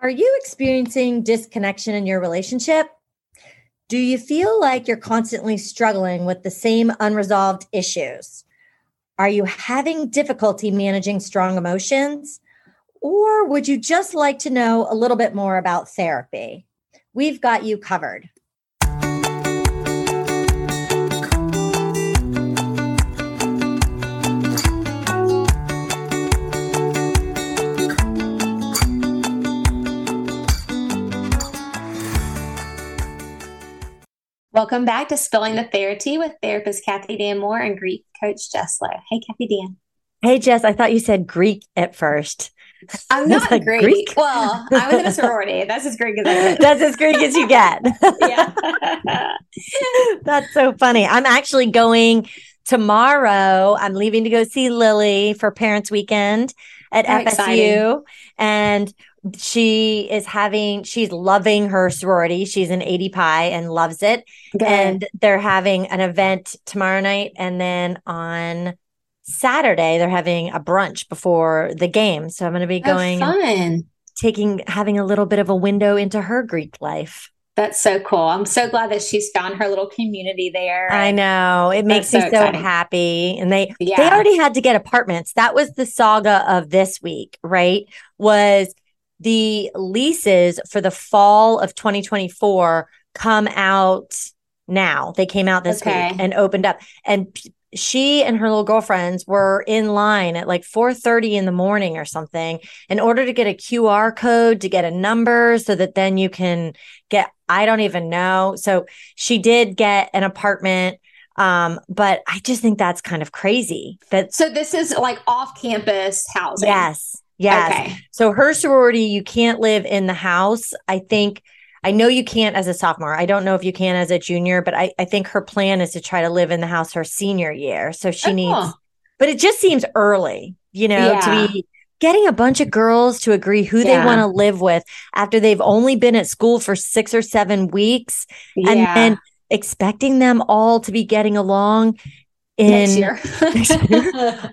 Are you experiencing disconnection in your relationship? Do you feel like you're constantly struggling with the same unresolved issues? Are you having difficulty managing strong emotions? Or would you just like to know a little bit more about therapy? We've got you covered. Welcome back to Spilling the Therapy with therapist Kathy Dan Moore and Greek coach Jess Lowe. Hey, Kathy Dan. Hey, Jess, I thought you said Greek at first. I'm not like, Greek. Greek. Well, I was in a sorority. That's as Greek as I get. That's as Greek as you get. yeah. That's so funny. I'm actually going tomorrow. I'm leaving to go see Lily for Parents Weekend at How FSU. Exciting. And she is having she's loving her sorority she's an ADPi and loves it Good. and they're having an event tomorrow night and then on saturday they're having a brunch before the game so i'm going to be going oh, taking having a little bit of a window into her greek life that's so cool. I'm so glad that she's found her little community there. I know. It makes me so, so happy. And they yeah. they already had to get apartments. That was the saga of this week, right? Was the leases for the fall of 2024 come out now. They came out this okay. week and opened up. And she and her little girlfriends were in line at like 4:30 in the morning or something in order to get a QR code to get a number so that then you can get I don't even know. So she did get an apartment um but I just think that's kind of crazy. That So this is like off campus housing. Yes. Yes. Okay. So her sorority, you can't live in the house. I think I know you can't as a sophomore. I don't know if you can as a junior, but I, I think her plan is to try to live in the house her senior year. So she oh. needs, but it just seems early, you know, yeah. to be getting a bunch of girls to agree who yeah. they want to live with after they've only been at school for six or seven weeks yeah. and then expecting them all to be getting along in next year.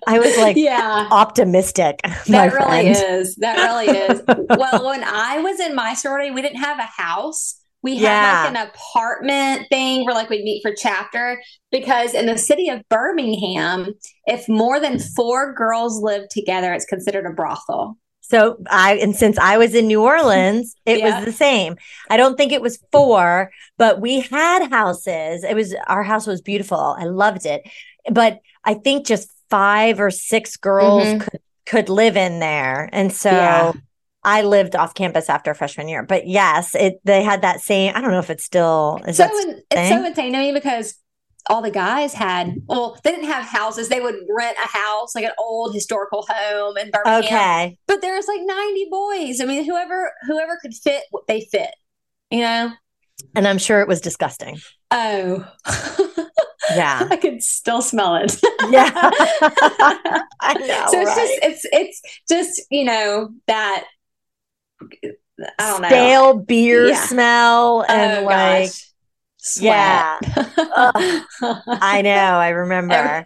I was like, yeah, optimistic. That really friend. is. That really is. well, when I was in my sorority, we didn't have a house. We had yeah. like an apartment thing where like we'd meet for chapter because in the city of Birmingham, if more than four girls live together, it's considered a brothel. So I and since I was in New Orleans, it yeah. was the same. I don't think it was four, but we had houses. It was our house was beautiful. I loved it but I think just five or six girls mm-hmm. could could live in there. And so yeah. I lived off campus after freshman year. But yes, it they had that same I don't know if it's still is so in, it's so insane to me because all the guys had well they didn't have houses they would rent a house like an old historical home in birmingham okay but there's like 90 boys i mean whoever whoever could fit they fit you know and i'm sure it was disgusting oh Yeah. I can still smell it. yeah. I know. So it's right? just it's it's just, you know, that I don't know. Stale beer yeah. smell and oh, like gosh. Sweat. Yeah. I know. I remember.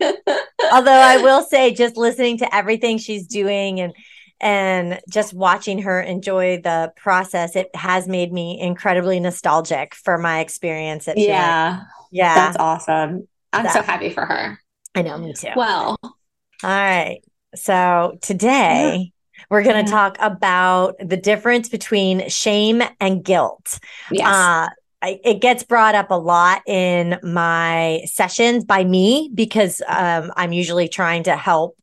Although I will say, just listening to everything she's doing and and just watching her enjoy the process, it has made me incredibly nostalgic for my experience at Yeah. Yeah. That's awesome. I'm that. so happy for her. I know, me too. Well, all right. So today we're going to yeah. talk about the difference between shame and guilt. Yes. Uh, I, it gets brought up a lot in my sessions by me because um, I'm usually trying to help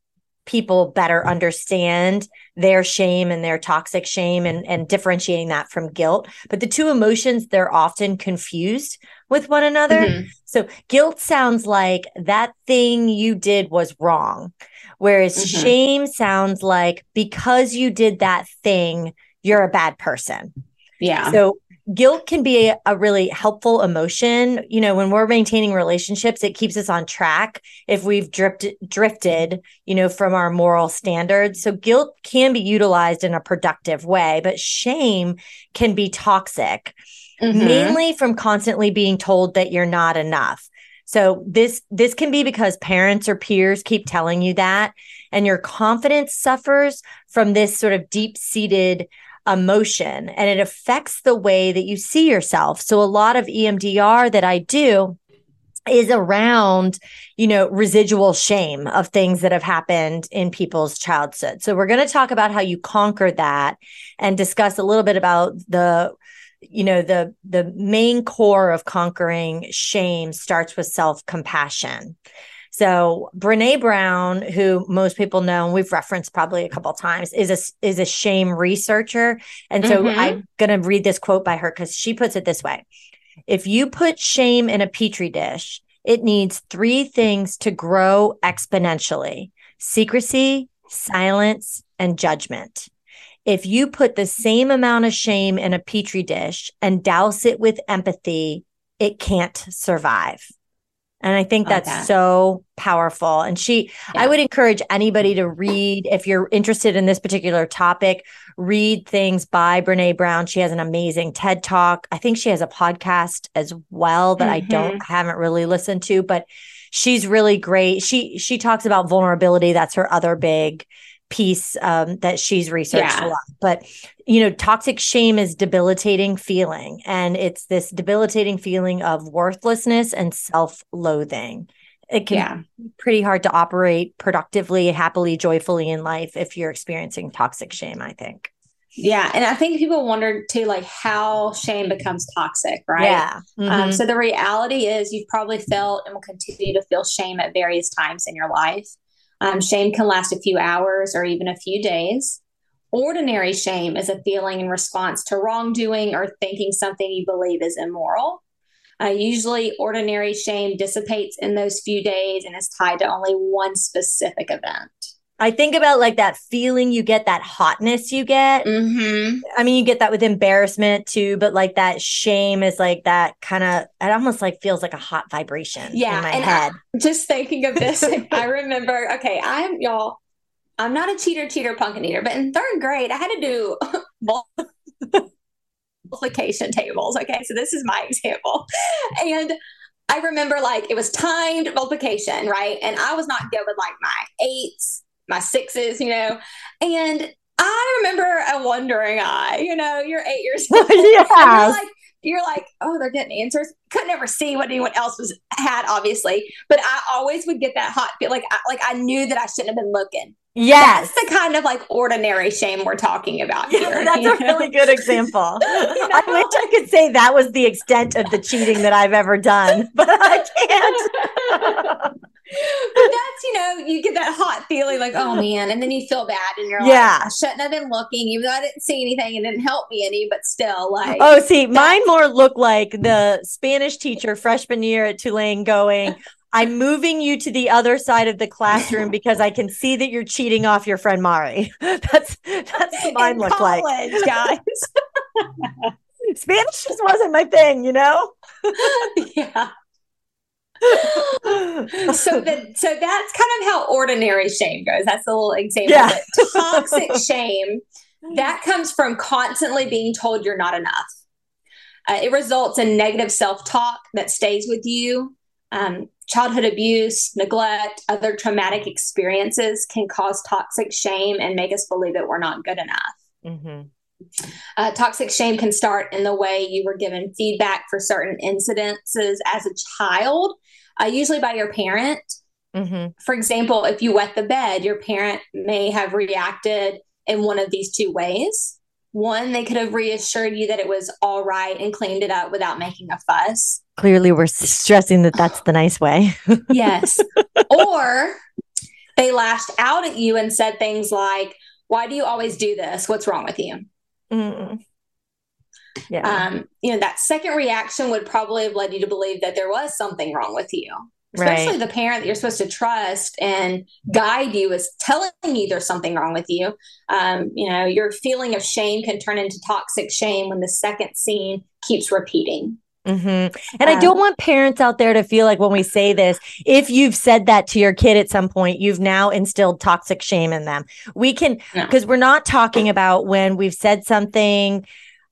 people better understand their shame and their toxic shame and, and differentiating that from guilt. But the two emotions, they're often confused with one another. Mm-hmm. So guilt sounds like that thing you did was wrong. Whereas mm-hmm. shame sounds like because you did that thing, you're a bad person. Yeah. So guilt can be a, really helpful emotion. You know, when we're maintaining relationships, it keeps us on track if we've drifted drifted, you know, from our moral standards. So guilt can be utilized in a productive way, but shame can be toxic. Mm-hmm. Mainly from constantly being told that you're not enough. So this this can be because parents or peers keep telling you that and your confidence suffers from this sort of deep-seated emotion and it affects the way that you see yourself. So a lot of EMDR that I do is around, you know, residual shame of things that have happened in people's childhood. So we're going to talk about how you conquer that and discuss a little bit about the you know the the main core of conquering shame starts with self-compassion so Brene Brown, who most people know, and we've referenced probably a couple times, is a is a shame researcher. And so mm-hmm. I'm going to read this quote by her because she puts it this way: If you put shame in a petri dish, it needs three things to grow exponentially: secrecy, silence, and judgment. If you put the same amount of shame in a petri dish and douse it with empathy, it can't survive. And I think that's okay. so powerful. And she, yeah. I would encourage anybody to read, if you're interested in this particular topic, read things by Brene Brown. She has an amazing TED talk. I think she has a podcast as well that mm-hmm. I don't, mm-hmm. haven't really listened to, but she's really great. She, she talks about vulnerability. That's her other big piece um, that she's researched yeah. a lot. But you know, toxic shame is debilitating feeling, and it's this debilitating feeling of worthlessness and self-loathing. It can yeah. be pretty hard to operate productively, happily, joyfully in life if you're experiencing toxic shame. I think. Yeah. And I think people wonder too, like how shame becomes toxic, right? Yeah. Um, mm-hmm. Um, so the reality is you've probably felt and will continue to feel shame at various times in your life. Um, shame can last a few hours or even a few days. Ordinary shame is a feeling in response to wrongdoing or thinking something you believe is immoral. Uh, usually, ordinary shame dissipates in those few days and is tied to only one specific event. I think about like that feeling you get, that hotness you get. Mm-hmm. I mean, you get that with embarrassment too, but like that shame is like that kind of, it almost like feels like a hot vibration yeah, in my head. I, just thinking of this, I remember, okay, I'm y'all, I'm not a cheater, cheater, pumpkin eater, but in third grade, I had to do multiplication tables. Okay, so this is my example. And I remember like it was timed multiplication, right? And I was not good with like my eights my sixes, you know. And I remember a wondering eye, you know, you're eight years old. yeah. You're like, you're like, oh, they're getting answers. Could never see what anyone else was had, obviously, but I always would get that hot feel, like, I, like I knew that I shouldn't have been looking. Yes, that's the kind of like ordinary shame we're talking about yeah. That's a know? really good example. you know? I wish I could say that was the extent of the cheating that I've ever done, but I can't but that's you know you get that hot feeling like oh man and then you feel bad and you're yeah. like I shouldn't have been looking even though I didn't see anything it didn't help me any but still like oh see mine more look like the Spanish teacher freshman year at Tulane going I'm moving you to the other side of the classroom because I can see that you're cheating off your friend Mari. That's that's what mine look like, guys. Spanish just wasn't my thing, you know. yeah. So that so that's kind of how ordinary shame goes. That's a little example. Yeah. toxic shame that comes from constantly being told you're not enough. Uh, it results in negative self-talk that stays with you. Um, childhood abuse, neglect, other traumatic experiences can cause toxic shame and make us believe that we're not good enough. Mm-hmm. Uh, toxic shame can start in the way you were given feedback for certain incidences as a child, uh, usually by your parent. Mm-hmm. For example, if you wet the bed, your parent may have reacted in one of these two ways. One, they could have reassured you that it was all right and cleaned it up without making a fuss. Clearly, we're stressing that that's the nice way. yes. Or they lashed out at you and said things like, Why do you always do this? What's wrong with you? Mm. Yeah. Um, you know, that second reaction would probably have led you to believe that there was something wrong with you. Especially right. the parent that you're supposed to trust and guide you is telling you there's something wrong with you. Um, you know, your feeling of shame can turn into toxic shame when the second scene keeps repeating. Mm-hmm. And um, I don't want parents out there to feel like when we say this, if you've said that to your kid at some point, you've now instilled toxic shame in them. We can, because no. we're not talking about when we've said something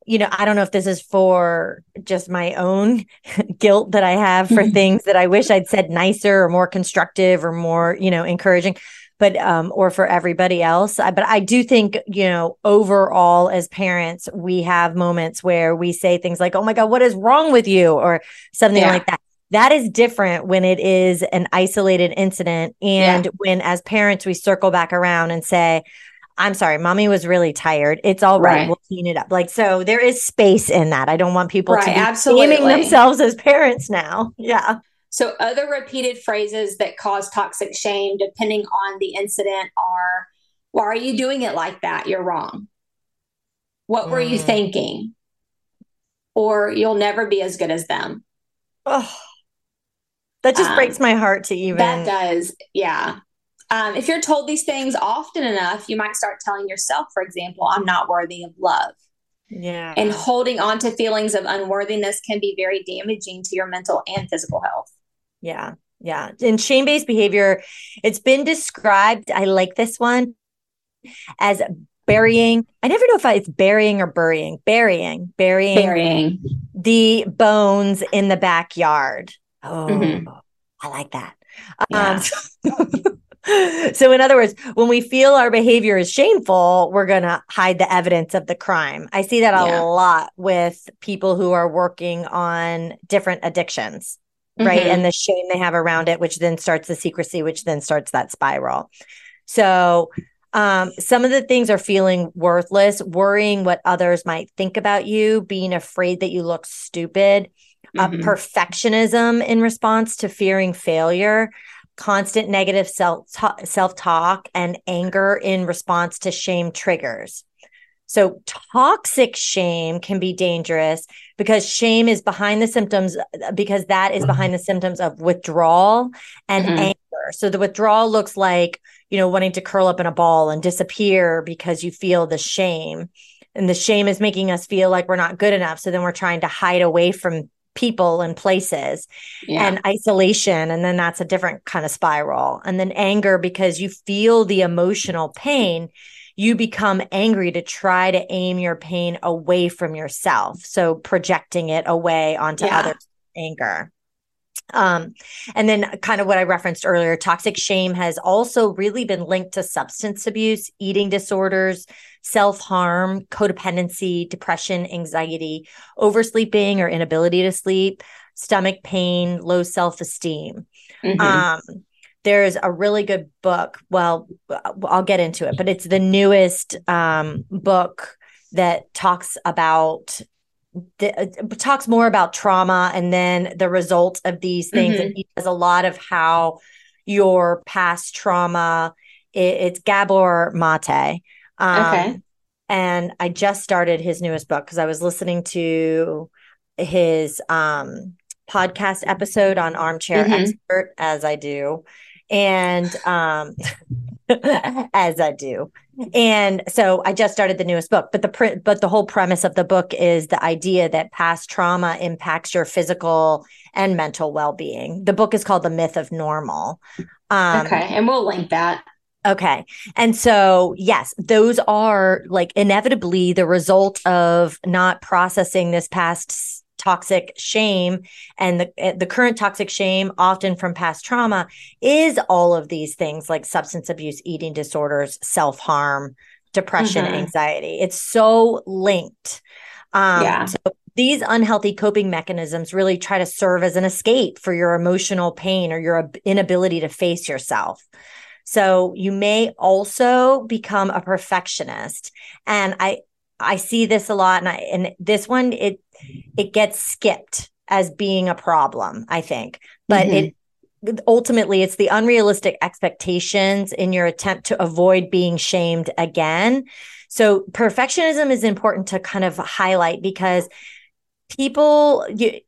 you know, I don't know if this is for just my own guilt that I have for things that I wish I'd said nicer or more constructive or more, you know, encouraging. but um or for everybody else but i do think you know overall as parents we have moments where we say things like oh my god what is wrong with you or something yeah. like that that is different when it is an isolated incident and yeah. when as parents we circle back around and say I'm sorry, mommy was really tired. It's all right. right. We'll clean it up. Like, so there is space in that. I don't want people right, to be absolutely. blaming themselves as parents now. Yeah. So, other repeated phrases that cause toxic shame, depending on the incident, are why are you doing it like that? You're wrong. What were you mm. thinking? Or you'll never be as good as them. Oh, that just um, breaks my heart to even. That does. Yeah. Um, if you're told these things often enough, you might start telling yourself, for example, I'm not worthy of love. Yeah. And holding on to feelings of unworthiness can be very damaging to your mental and physical health. Yeah. Yeah. And shame based behavior, it's been described, I like this one, as burying. I never know if it's burying or burying, burying, burying, burying the bones in the backyard. Oh, mm-hmm. I like that. Yeah. Um, so, in other words, when we feel our behavior is shameful, we're going to hide the evidence of the crime. I see that a yeah. lot with people who are working on different addictions right? Mm-hmm. And the shame they have around it, which then starts the secrecy, which then starts that spiral. So, um, some of the things are feeling worthless, worrying what others might think about you, being afraid that you look stupid, uh, mm-hmm. uh, perfectionism in response to fearing failure, constant negative self self talk, and anger in response to shame triggers. So, toxic shame can be dangerous because shame is behind the symptoms, because that is behind the symptoms of withdrawal and mm-hmm. anger. So, the withdrawal looks like, you know, wanting to curl up in a ball and disappear because you feel the shame. And the shame is making us feel like we're not good enough. So, then we're trying to hide away from people and places yeah. and isolation and then that's a different kind of spiral and then anger because you feel the emotional pain you become angry to try to aim your pain away from yourself. So projecting it away onto yeah. others anger. Um, and then kind of what I referenced earlier, toxic shame has also really been linked to substance abuse, eating disorders, self-harm, codependency, depression, anxiety, oversleeping or inability to sleep, stomach pain, low self-esteem. Mm-hmm. Um, there's a really good book. Well, I'll get into it, but it's the newest um, book that talks about the, uh, talks more about trauma and then the results of these things. Mm-hmm. And he does a lot of how your past trauma. It, it's Gabor Mate. Um, okay. And I just started his newest book because I was listening to his um, podcast episode on Armchair mm-hmm. Expert, as I do and um as I do. And so I just started the newest book, but the pr- but the whole premise of the book is the idea that past trauma impacts your physical and mental well-being. The book is called The Myth of Normal. Um, okay, and we'll link that. Okay. And so, yes, those are like inevitably the result of not processing this past toxic shame and the eh, the current toxic shame often from past trauma is all of these things like substance abuse eating disorders self-harm depression mm-hmm. anxiety it's so linked um yeah. so these unhealthy coping mechanisms really try to serve as an escape for your emotional pain or your inability to face yourself so you may also become a perfectionist and i i see this a lot and i and this one it it gets skipped as being a problem, I think. But mm-hmm. it ultimately it's the unrealistic expectations in your attempt to avoid being shamed again. So perfectionism is important to kind of highlight because people you,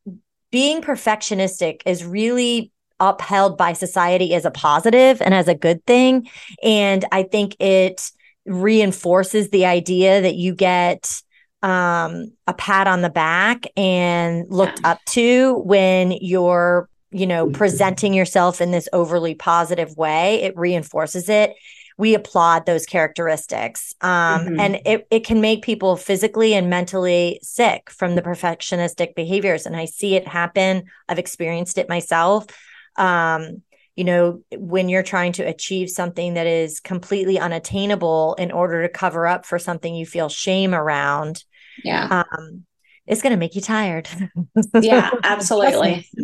being perfectionistic is really upheld by society as a positive and as a good thing and I think it reinforces the idea that you get um, a pat on the back and looked up to when you're, you know, presenting yourself in this overly positive way. It reinforces it. We applaud those characteristics. Um, mm-hmm. And it, it can make people physically and mentally sick from the perfectionistic behaviors. And I see it happen. I've experienced it myself. Um, you know, when you're trying to achieve something that is completely unattainable in order to cover up for something you feel shame around. Yeah. Um, it's going to make you tired. yeah, absolutely.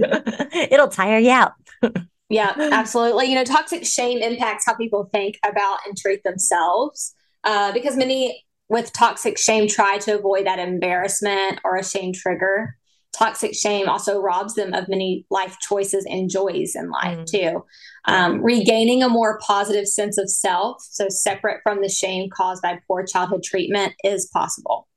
It'll tire you out. yeah, absolutely. You know, toxic shame impacts how people think about and treat themselves uh, because many with toxic shame try to avoid that embarrassment or a shame trigger toxic shame also robs them of many life choices and joys in life mm. too. Um, regaining a more positive sense of self, so separate from the shame caused by poor childhood treatment, is possible.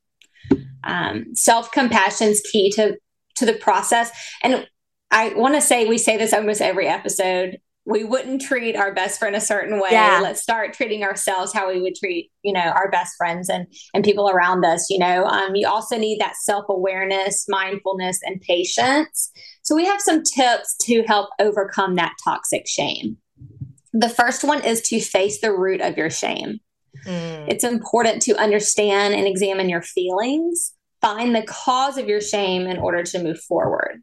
Um, self compassion is key to to the process, and I want to say we say this almost every episode we wouldn't treat our best friend a certain way. Yeah. let's start treating ourselves how we would treat you know our best friends and and people around us you know? Um, you also need that self-awareness mindfulness and patience. So we have some tips to help overcome that toxic shame. The first one is to face the root of your shame. Mm. it's important to understand and examine your feelings. Find the cause of your shame in order to move forward.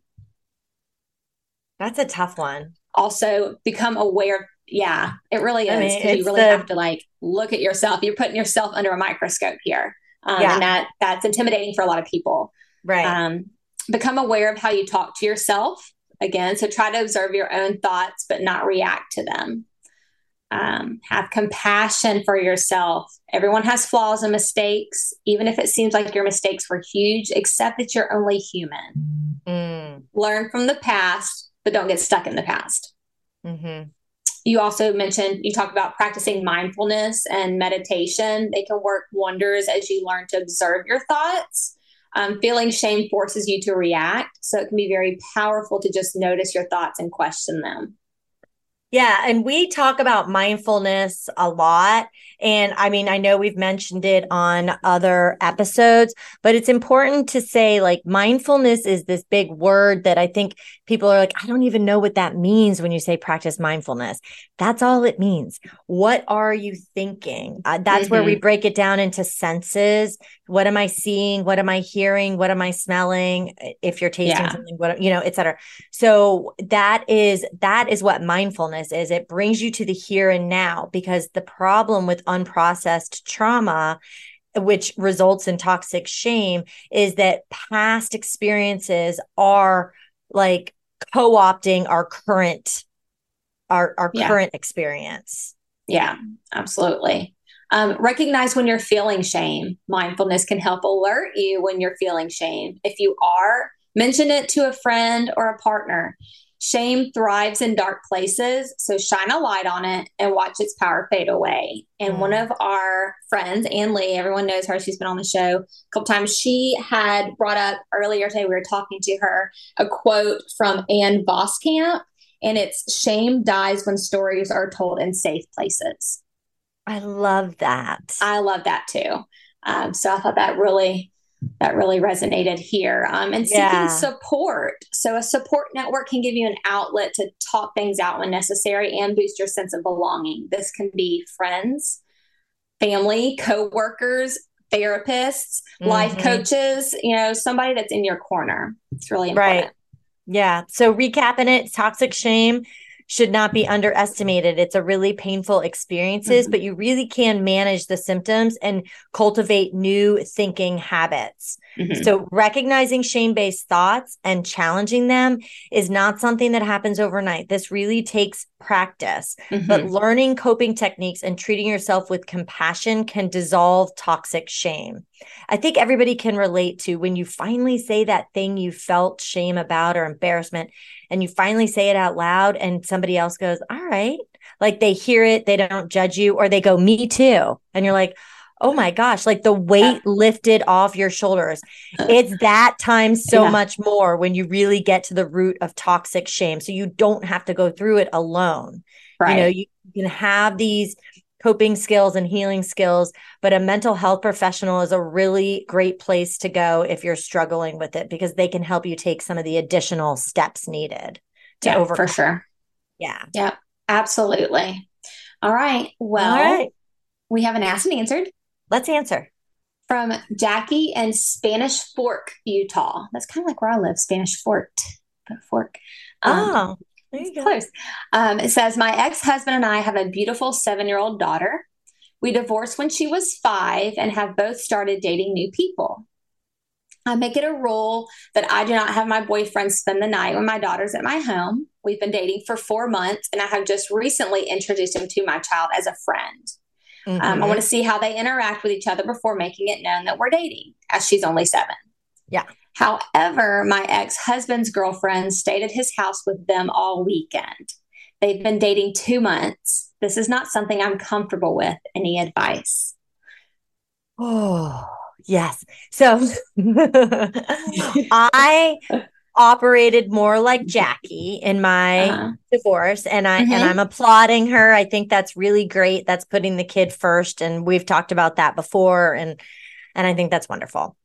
That's a tough one also become aware yeah it really is I mean, you really the, have to like look at yourself. You're putting yourself under a microscope here um, yeah. and that that's intimidating for a lot of people. Right. Um, become aware of how you talk to yourself again so try to observe your own thoughts but not react to them. Um, have compassion for yourself. Everyone has flaws and mistakes even if it seems like your mistakes were huge accept that you're only human. Mm. learn from the past but don't get stuck in the past. Mm-hmm. You also mentioned, you talked about practicing mindfulness and meditation. They can work wonders as you learn to observe your thoughts. Um, feeling shame forces you to react. So it can be very powerful to just notice your thoughts and question them. Yeah. And we talk about mindfulness a lot. And I mean, I know we've mentioned it on other episodes, but it's important to say like mindfulness is this big word that I think people are like, I don't even know what that means when you say practice mindfulness. That's all it means. What are you thinking? Uh, that's mm-hmm. where we mm-hmm. break it down into senses. What am I seeing? What am I hearing? What am I smelling? If you're tasting yeah. something, what, you know, et cetera. So that is, that is what mindfulness is. It brings you to the here and now because the problem with unprocessed trauma which results in toxic shame is that past experiences are like co-opting our current our our yeah. current experience yeah absolutely um, recognize when you're feeling shame mindfulness can help alert you when you're feeling shame if you are mention it to a friend or a partner Shame thrives in dark places, so shine a light on it and watch its power fade away. And mm. one of our friends, Ann Lee, everyone knows her, she's been on the show a couple times. She had brought up earlier today, we were talking to her, a quote from Ann Voskamp, and it's shame dies when stories are told in safe places. I love that. I love that too. Um, so I thought that really that really resonated here. Um, and seeking yeah. support. So, a support network can give you an outlet to talk things out when necessary and boost your sense of belonging. This can be friends, family, co-workers, therapists, mm-hmm. life coaches, you know, somebody that's in your corner. It's really important. Right. Yeah. So, recapping it, toxic shame should not be underestimated. It's a really painful experiences, mm-hmm. but you really can manage the symptoms and cultivate new thinking habits. Mm-hmm. So recognizing shame-based thoughts and challenging them is not something that happens overnight. This really takes practice. Mm-hmm. But learning coping techniques and treating yourself with compassion can dissolve toxic shame. I think everybody can relate to when you finally say that thing you felt shame about or embarrassment, and you finally say it out loud, and somebody else goes, All right. Like they hear it, they don't judge you, or they go, Me too. And you're like, Oh my gosh, like the weight lifted off your shoulders. Uh. It's that time so yeah. much more when you really get to the root of toxic shame. So you don't have to go through it alone. Right. You know, you can have these coping skills and healing skills, but a mental health professional is a really great place to go if you're struggling with it because they can help you take some of the additional steps needed to yeah, overcome. For sure. Yeah. Yeah, absolutely. All right. Well, All right. we have an asked and answered. Let's answer. From Jackie and Spanish Fork, Utah. That's kind of like where I live, Spanish Fork. Fork. Um, oh. Close. Um, it says, My ex husband and I have a beautiful seven year old daughter. We divorced when she was five and have both started dating new people. I make it a rule that I do not have my boyfriend spend the night when my daughter's at my home. We've been dating for four months, and I have just recently introduced him to my child as a friend. Mm-hmm. Um, I want to see how they interact with each other before making it known that we're dating, as she's only seven. Yeah. However, my ex husband's girlfriend stayed at his house with them all weekend. They've been dating two months. This is not something I'm comfortable with. Any advice? Oh, yes. So I operated more like Jackie in my uh-huh. divorce and I mm-hmm. and I'm applauding her. I think that's really great. That's putting the kid first and we've talked about that before and and I think that's wonderful.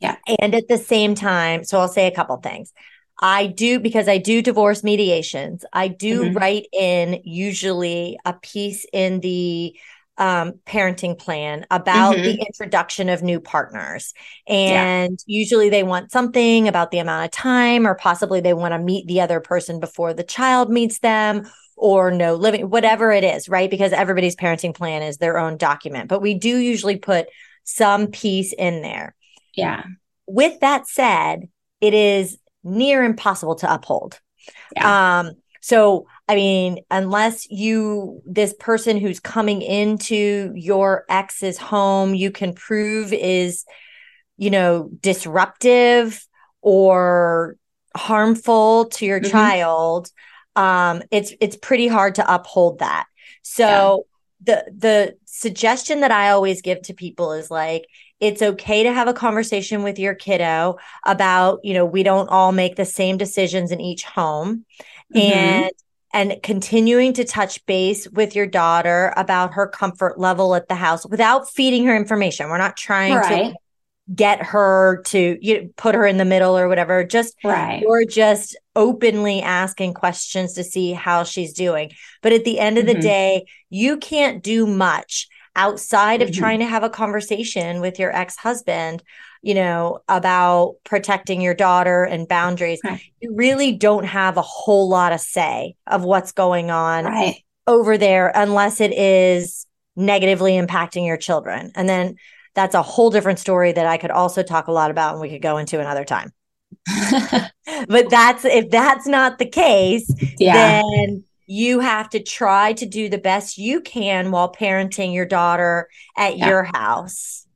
Yeah. And at the same time, so I'll say a couple things. I do because I do divorce mediations. I do mm-hmm. write in usually a piece in the um, parenting plan about mm-hmm. the introduction of new partners. And yeah. usually they want something about the amount of time, or possibly they want to meet the other person before the child meets them, or no living, whatever it is, right? Because everybody's parenting plan is their own document. But we do usually put some piece in there. Yeah. With that said, it is near impossible to uphold. Yeah. Um, so, I mean, unless you, this person who's coming into your ex's home, you can prove is, you know, disruptive or harmful to your mm-hmm. child, um, it's it's pretty hard to uphold that. So yeah. the the suggestion that I always give to people is like, it's okay to have a conversation with your kiddo about you know we don't all make the same decisions in each home mm-hmm. and and continuing to touch base with your daughter about her comfort level at the house without feeding her information we're not trying right. to get her to you know, put her in the middle or whatever just right or just openly asking questions to see how she's doing but at the end of mm-hmm. the day you can't do much outside mm-hmm. of trying to have a conversation with your ex-husband you know about protecting your daughter and boundaries right. you really don't have a whole lot of say of what's going on right. over there unless it is negatively impacting your children and then that's a whole different story that I could also talk a lot about and we could go into another time. but that's if that's not the case, yeah. then you have to try to do the best you can while parenting your daughter at yeah. your house.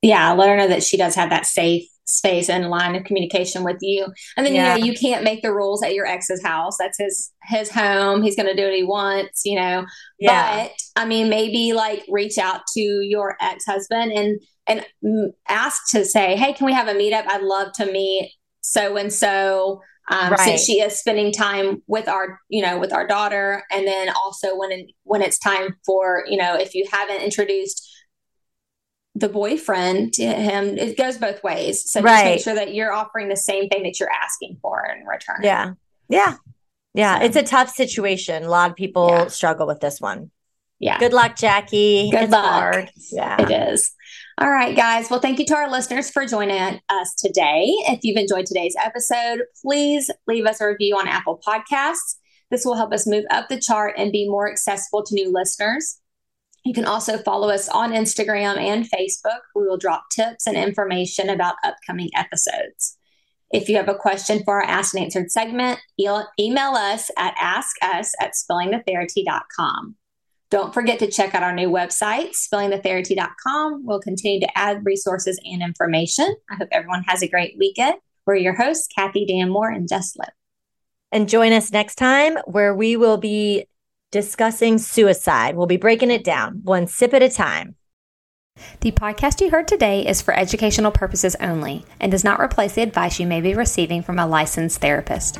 Yeah, let her know that she does have that safe space and line of communication with you. And then yeah. you know you can't make the rules at your ex's house. That's his his home. He's going to do what he wants, you know. Yeah. But I mean maybe like reach out to your ex-husband and and ask to say, "Hey, can we have a meetup? I'd love to meet so and so." Um, right. since she is spending time with our you know with our daughter and then also when when it's time for you know if you haven't introduced the boyfriend to him it goes both ways so right. just make sure that you're offering the same thing that you're asking for in return yeah yeah yeah so. it's a tough situation a lot of people yeah. struggle with this one yeah good luck jackie good it's luck hard. yeah it is all right, guys. Well, thank you to our listeners for joining us today. If you've enjoyed today's episode, please leave us a review on Apple Podcasts. This will help us move up the chart and be more accessible to new listeners. You can also follow us on Instagram and Facebook. We will drop tips and information about upcoming episodes. If you have a question for our Asked and Answered segment, email us at askus at spillingthetherapy.com. Don't forget to check out our new website, spillingthetherapy.com. We'll continue to add resources and information. I hope everyone has a great weekend. We're your hosts, Kathy Dan Moore and Jess Lip. And join us next time where we will be discussing suicide. We'll be breaking it down one sip at a time. The podcast you heard today is for educational purposes only and does not replace the advice you may be receiving from a licensed therapist.